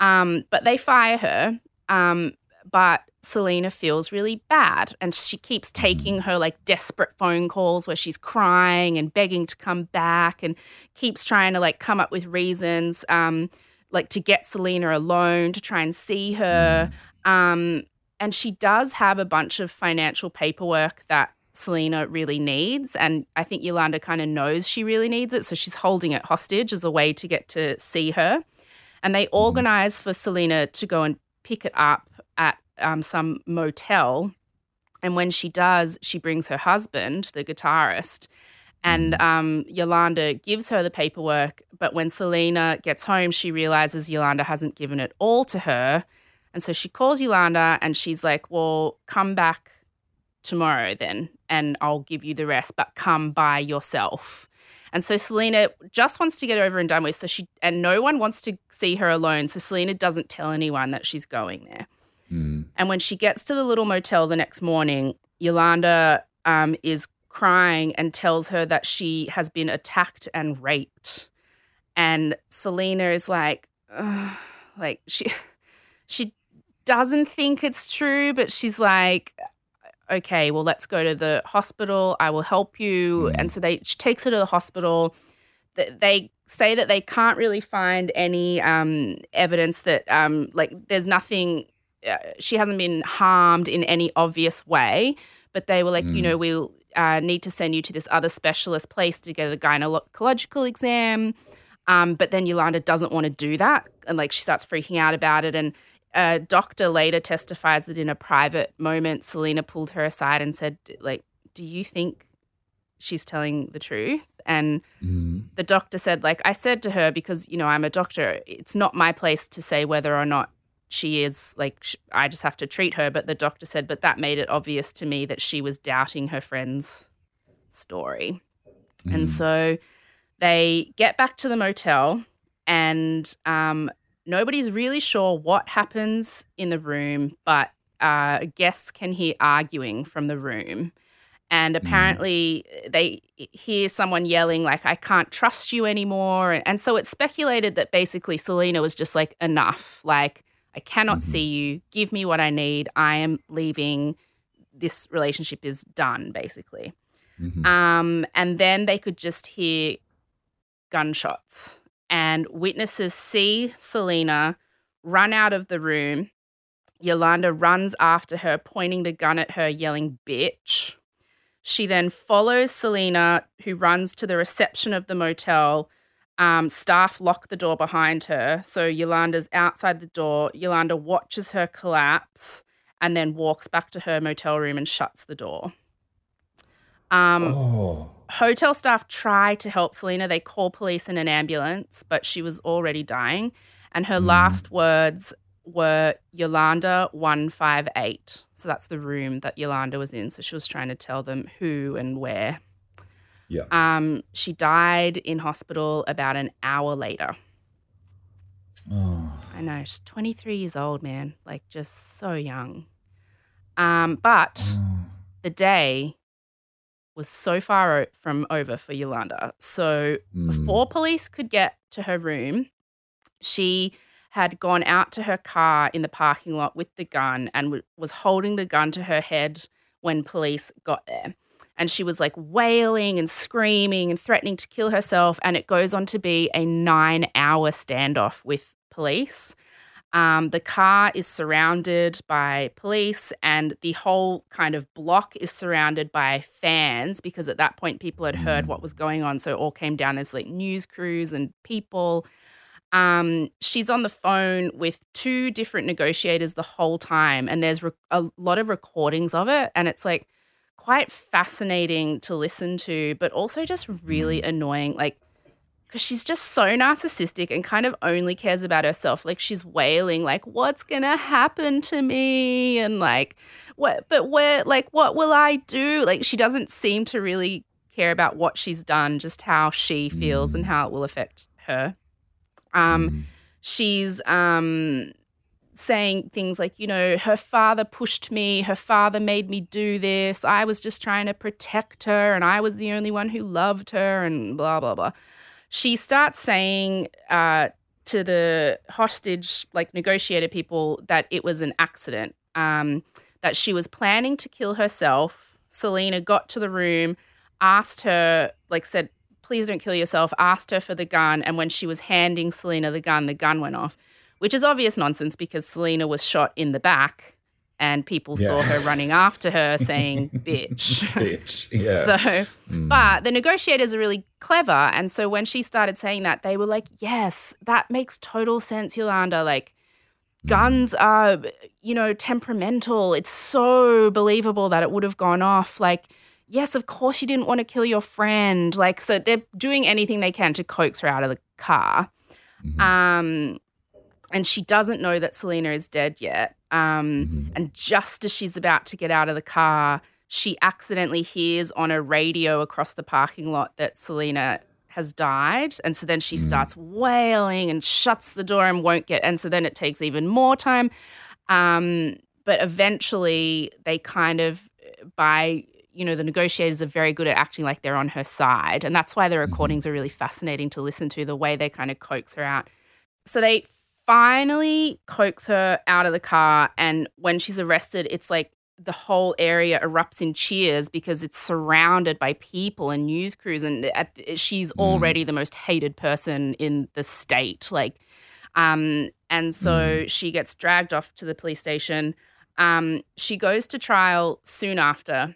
Um, but they fire her. Um, but Selena feels really bad. And she keeps taking her like desperate phone calls where she's crying and begging to come back and keeps trying to like come up with reasons. Um, like to get Selena alone to try and see her. Um, and she does have a bunch of financial paperwork that Selena really needs. And I think Yolanda kind of knows she really needs it. So she's holding it hostage as a way to get to see her. And they organize for Selena to go and pick it up um, some motel. And when she does, she brings her husband, the guitarist. And um, Yolanda gives her the paperwork. But when Selena gets home, she realizes Yolanda hasn't given it all to her. And so she calls Yolanda and she's like, Well, come back tomorrow then, and I'll give you the rest, but come by yourself. And so Selena just wants to get over and done with. So she, and no one wants to see her alone. So Selena doesn't tell anyone that she's going there. And when she gets to the little motel the next morning, Yolanda um, is crying and tells her that she has been attacked and raped. And Selena is like, like she, *laughs* she doesn't think it's true, but she's like, okay, well, let's go to the hospital. I will help you. And so they she takes her to the hospital. They say that they can't really find any um, evidence that, um, like, there's nothing, uh, she hasn't been harmed in any obvious way. But they were like, you know, we'll uh, need to send you to this other specialist place to get a gynecological exam. Um, but then Yolanda doesn't want to do that. And like she starts freaking out about it. And a doctor later testifies that in a private moment, Selena pulled her aside and said, like, do you think she's telling the truth? And the doctor said, like, I said to her, because, you know, I'm a doctor, it's not my place to say whether or not she is, like, sh- I just have to treat her. But the doctor said, but that made it obvious to me that she was doubting her friend's story. And so they get back to the motel and um, nobody's really sure what happens in the room, but uh, guests can hear arguing from the room. And apparently, they hear someone yelling, like, I can't trust you anymore. And, and so it's speculated that basically Selena was just like, enough. Like, I cannot see you. Give me what I need. I am leaving. This relationship is done, basically. Um, and then they could just hear gunshots, and witnesses see Selena run out of the room. Yolanda runs after her, pointing the gun at her, yelling, bitch. She then follows Selena, who runs to the reception of the motel. Um, staff lock the door behind her. So Yolanda's outside the door. Yolanda watches her collapse and then walks back to her motel room and shuts the door. Um, Oh. hotel staff try to help Selena. They call police and an ambulance, but she was already dying. And her last words were Yolanda 158. So that's the room that Yolanda was in. So she was trying to tell them who and where. Yeah. Um, she died in hospital about an hour later. Oh. I know, she's 23 years old, man. Like, just so young. Um, but the day was so far o- from over for Yolanda. So before police could get to her room, she had gone out to her car in the parking lot with the gun and w- was holding the gun to her head when police got there. And she was like wailing and screaming and threatening to kill herself. And it goes on to be a nine hour standoff with police. Um, the car is surrounded by police, and the whole kind of block is surrounded by fans because at that point people had heard what was going on. So it all came down. There's like news crews and people. Um, she's on the phone with two different negotiators the whole time, and there's re- a lot of recordings of it. And it's like quite fascinating to listen to, but also just really Mm. annoying. Like, because she's just so narcissistic and kind of only cares about herself. Like, she's wailing, like, what's gonna happen to me? And like, what, but where, like, what will I do? Like, she doesn't seem to really care about what she's done, just how she feels and Mm. how it will affect her. Um, Mm. she's um saying things like you know her father pushed me her father made me do this i was just trying to protect her and i was the only one who loved her and blah blah blah. She starts saying uh to the hostage like negotiator people that it was an accident um that she was planning to kill herself. Selena got to the room asked her like said please don't kill yourself asked her for the gun and when she was handing selena the gun the gun went off which is obvious nonsense because selena was shot in the back and people Yeah. saw her running after her *laughs* saying bitch Bitch. *laughs* Yeah. so Mm. but the negotiators are really clever and so when she started saying that they were like yes that makes total sense yolanda like Mm. guns are you know temperamental it's so believable that it would have gone off like yes of course you didn't want to kill your friend like so they're doing anything they can to coax her out of the car Mhm. um and she doesn't know that selena is dead yet um Mhm. and just as she's about to get out of the car she accidentally hears on a radio across the parking lot that selena has died and so then she Mm. starts wailing and shuts the door and won't get and so then it takes even more time um, but eventually they kind of by you know the negotiators are very good at acting like they're on her side and that's why the recordings are really fascinating to listen to the way they kind of coax her out so they finally coax her out of the car and when she's arrested it's like the whole area erupts in cheers because it's surrounded by people and news crews and at, she's Mm. already the most hated person in the state like um and so she gets dragged off to the police station um she goes to trial soon after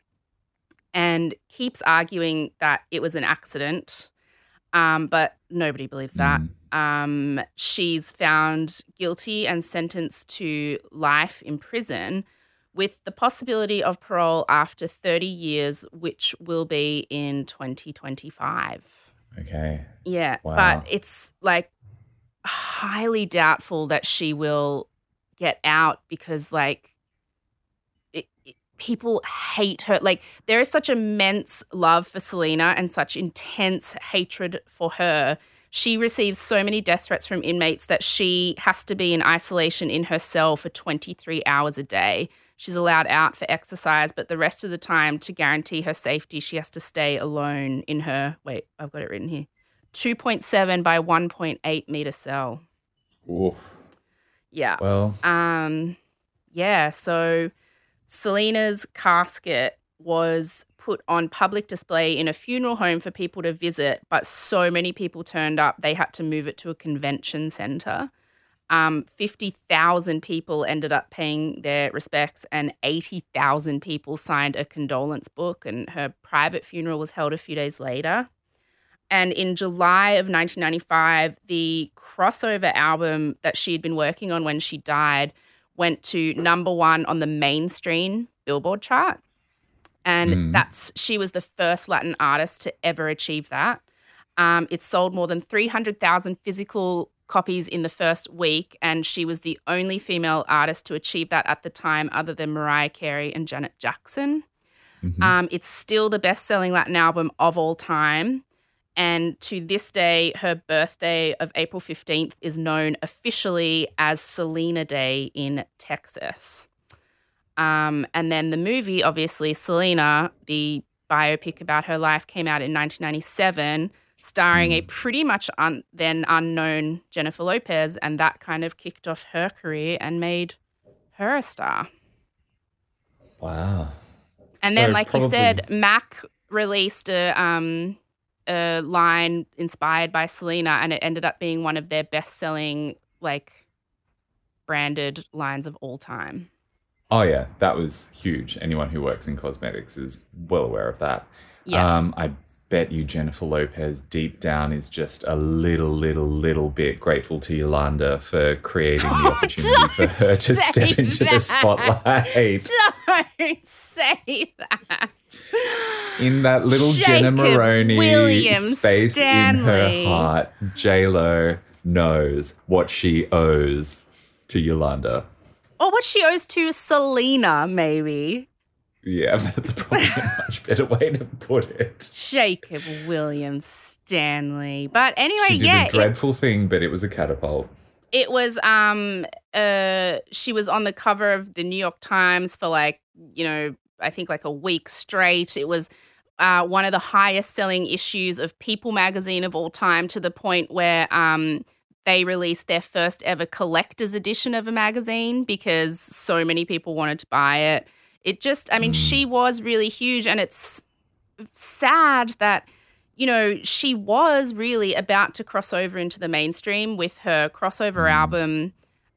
and keeps arguing that it was an accident um but nobody believes that Mm. Um, she's found guilty and sentenced to life in prison with the possibility of parole after 30 years, which will be in 2025. Okay. Yeah, Wow. but it's like highly doubtful that she will get out because, like, it, it- people hate her. Like, there is such immense love for Selena and such intense hatred for her. She receives so many death threats from inmates that she has to be in isolation in her cell for 23 hours a day. She's allowed out for exercise, but the rest of the time, to guarantee her safety, she has to stay alone in her. Wait, I've got it written here 2.7 by 1.8 meter cell. Oof. Yeah. Well, Um, yeah. So Selena's casket was put on public display in a funeral home for people to visit, but so many people turned up, they had to move it to a convention center. Um, 50,000 people ended up paying their respects, and 80,000 people signed a condolence book, and her private funeral was held a few days later. And in July of 1995, the crossover album that she had been working on when she died went to number one on the mainstream Billboard chart. And Mm. that's she was the first Latin artist to ever achieve that. Um, it sold more than 300,000 physical copies in the first week, and she was the only female artist to achieve that at the time, other than Mariah Carey and Janet Jackson. mhm. Um, it's still the best selling Latin album of all time. And to this day, her birthday of April 15th is known officially as Selena Day in Texas. Um, and then the movie, obviously, Selena, the biopic about her life, came out in 1997, starring a pretty much un- then unknown Jennifer Lopez. And that kind of kicked off her career and made her a star. wow. And So then, like probably- you said, Mac released a um a line inspired by Selena, and it ended up being one of their best selling like branded lines of all time. Oh yeah, that was huge. Anyone who works in cosmetics is well aware of that. Yeah. Um, I bet you Jennifer Lopez deep down is just a little, little, little bit grateful to Yolanda for creating the *laughs* opportunity for her to step into the spotlight. Don't say that. In that little Jenna Jacob Maroney William space in her heart, J Lo knows what she owes to Yolanda. Or what she owes to Selena, maybe. Yeah, *laughs* that's probably a *laughs* much better way to put it. Jacob Williams Stanley. But anyway, She did yeah, a it- dreadful thing, but it was a catapult. it was um uh she was on the cover of the New York Times for like, you know, I think like a week straight. It was uh, one of the highest selling issues of People magazine of all time to the point where um they released their first ever collector's edition of a magazine because so many people wanted to buy it. It just I mean, she was really huge and it's sad that you know, she was really about to cross over into the mainstream with her crossover album.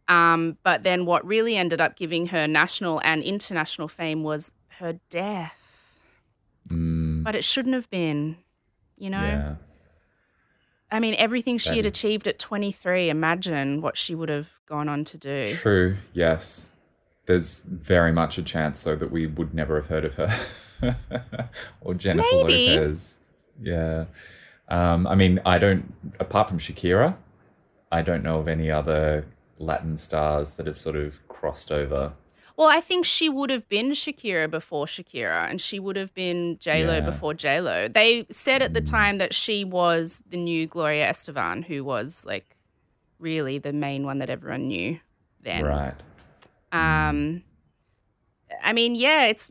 Um, but then what really ended up giving her national and international fame was her death. Mm, But it shouldn't have been, you know? yeah. I mean, everything she That had is- achieved at 23, imagine what she would have gone on to do. True, yes. There's very much a chance, though, that we would never have heard of her. *laughs* or Jennifer Maybe. Lopez. Yeah. Um, I mean, I don't, apart from Shakira, I don't know of any other Latin stars that have sort of crossed over. Well, I think she would have been Shakira before Shakira, and she would have been J Lo Yeah. Before J Lo. They said at the time that she was the new Gloria Estefan, who was like really the main one that everyone knew then. Right. Um, I mean, yeah, it's.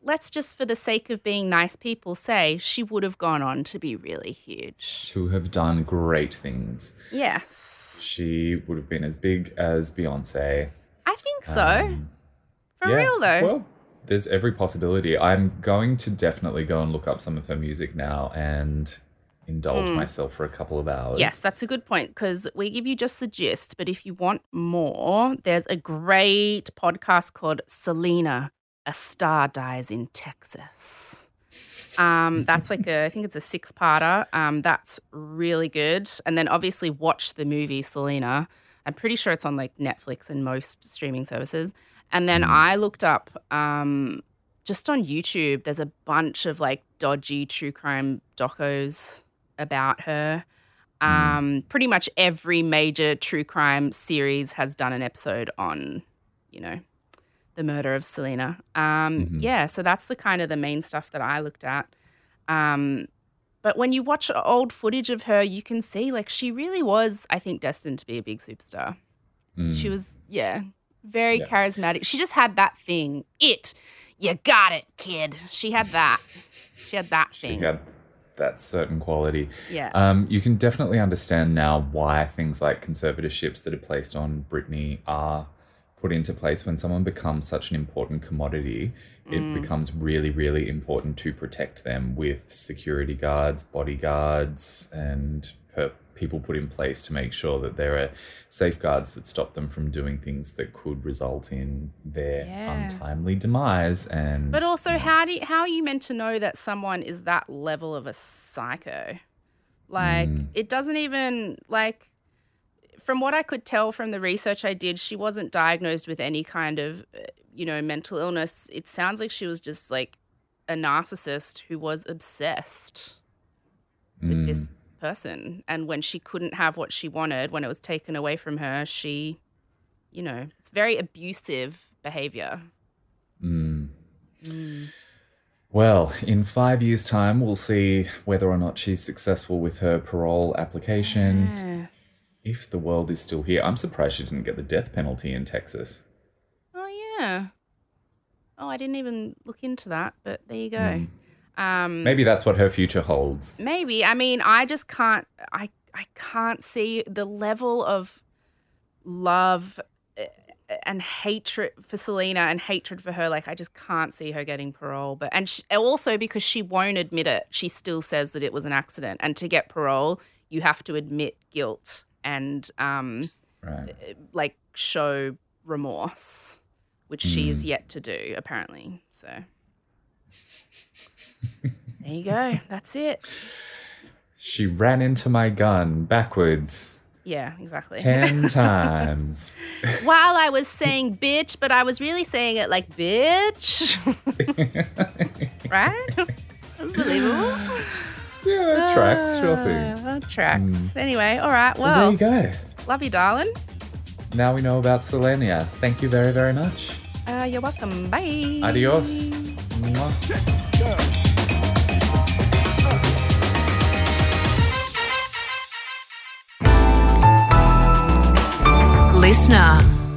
Let's just, for the sake of being nice people, say she would have gone on to be really huge. To have done great things. Yes, She would have been as big as Beyonce. I think so. Um, for yeah, real though. Well, there's every possibility. I'm going to definitely go and look up some of her music now and indulge myself for a couple of hours. Yes, that's a good point because we give you just the gist. But if you want more, there's a great podcast called Selena, A Star Dies in Texas. Um, that's like a, I think it's a six parter. Um, that's really good. And then obviously watch the movie Selena. I'm pretty sure it's on like Netflix and most streaming services. And then I looked up um, just on YouTube, there's a bunch of like dodgy true crime docos about her. Um, pretty much every major true crime series has done an episode on, you know, the murder of Selena. Um, Yeah, so that's the kind of the main stuff that I looked at. Um, but when you watch old footage of her, you can see like she really was, I think, destined to be a big superstar. She was, yeah, very Yeah. charismatic. She just had that thing. It, you got it, kid. She had that. She had that thing. She had that certain quality. Yeah. Um, you can definitely understand now why things like conservatorships that are placed on Britney are put into place when someone becomes such an important commodity. It Mm. becomes really, really important to protect them with security guards, bodyguards, and per- people put in place to make sure that there are safeguards that stop them from doing things that could result in their Yeah. untimely demise. And But also, how do you, how are you meant to know that someone is that level of a psycho? Like, it doesn't even like. From what I could tell from the research I did, she wasn't diagnosed with any kind of, uh, you know, mental illness. It sounds like she was just like a narcissist who was obsessed with this mm. person. And when she couldn't have what she wanted, when it was taken away from her, she, you know, it's very abusive behavior. Mm. Mm. Well, in five years' time, we'll see whether or not she's successful with her parole application. Yeah. If the world is still here, I'm surprised she didn't get the death penalty in Texas. Oh yeah. Oh, I didn't even look into that, but there you go. Um, Maybe that's what her future holds. maybe. I mean, I just can't. I I can't see the level of love uh, and hatred for Selena and hatred for her. Like, I just can't see her getting parole. But and she, also because she won't admit it, she still says that it was an accident. And to get parole, you have to admit guilt and um, Right. like show remorse, which she is yet to do apparently. So there you go. *laughs* That's it. She ran into my gun backwards. Yeah, exactly. 10 *laughs* times. While I was saying bitch, but I was really saying it like bitch. *laughs* right? Unbelievable. Yeah, that tracks. Sure thing. Uh, tracks. Anyway, all right. Well, Well, there you go. love you, darling. Now we know about Selenia. Thank you very, very much. Uh, you're welcome. Bye. Adios. Mwah. Listener.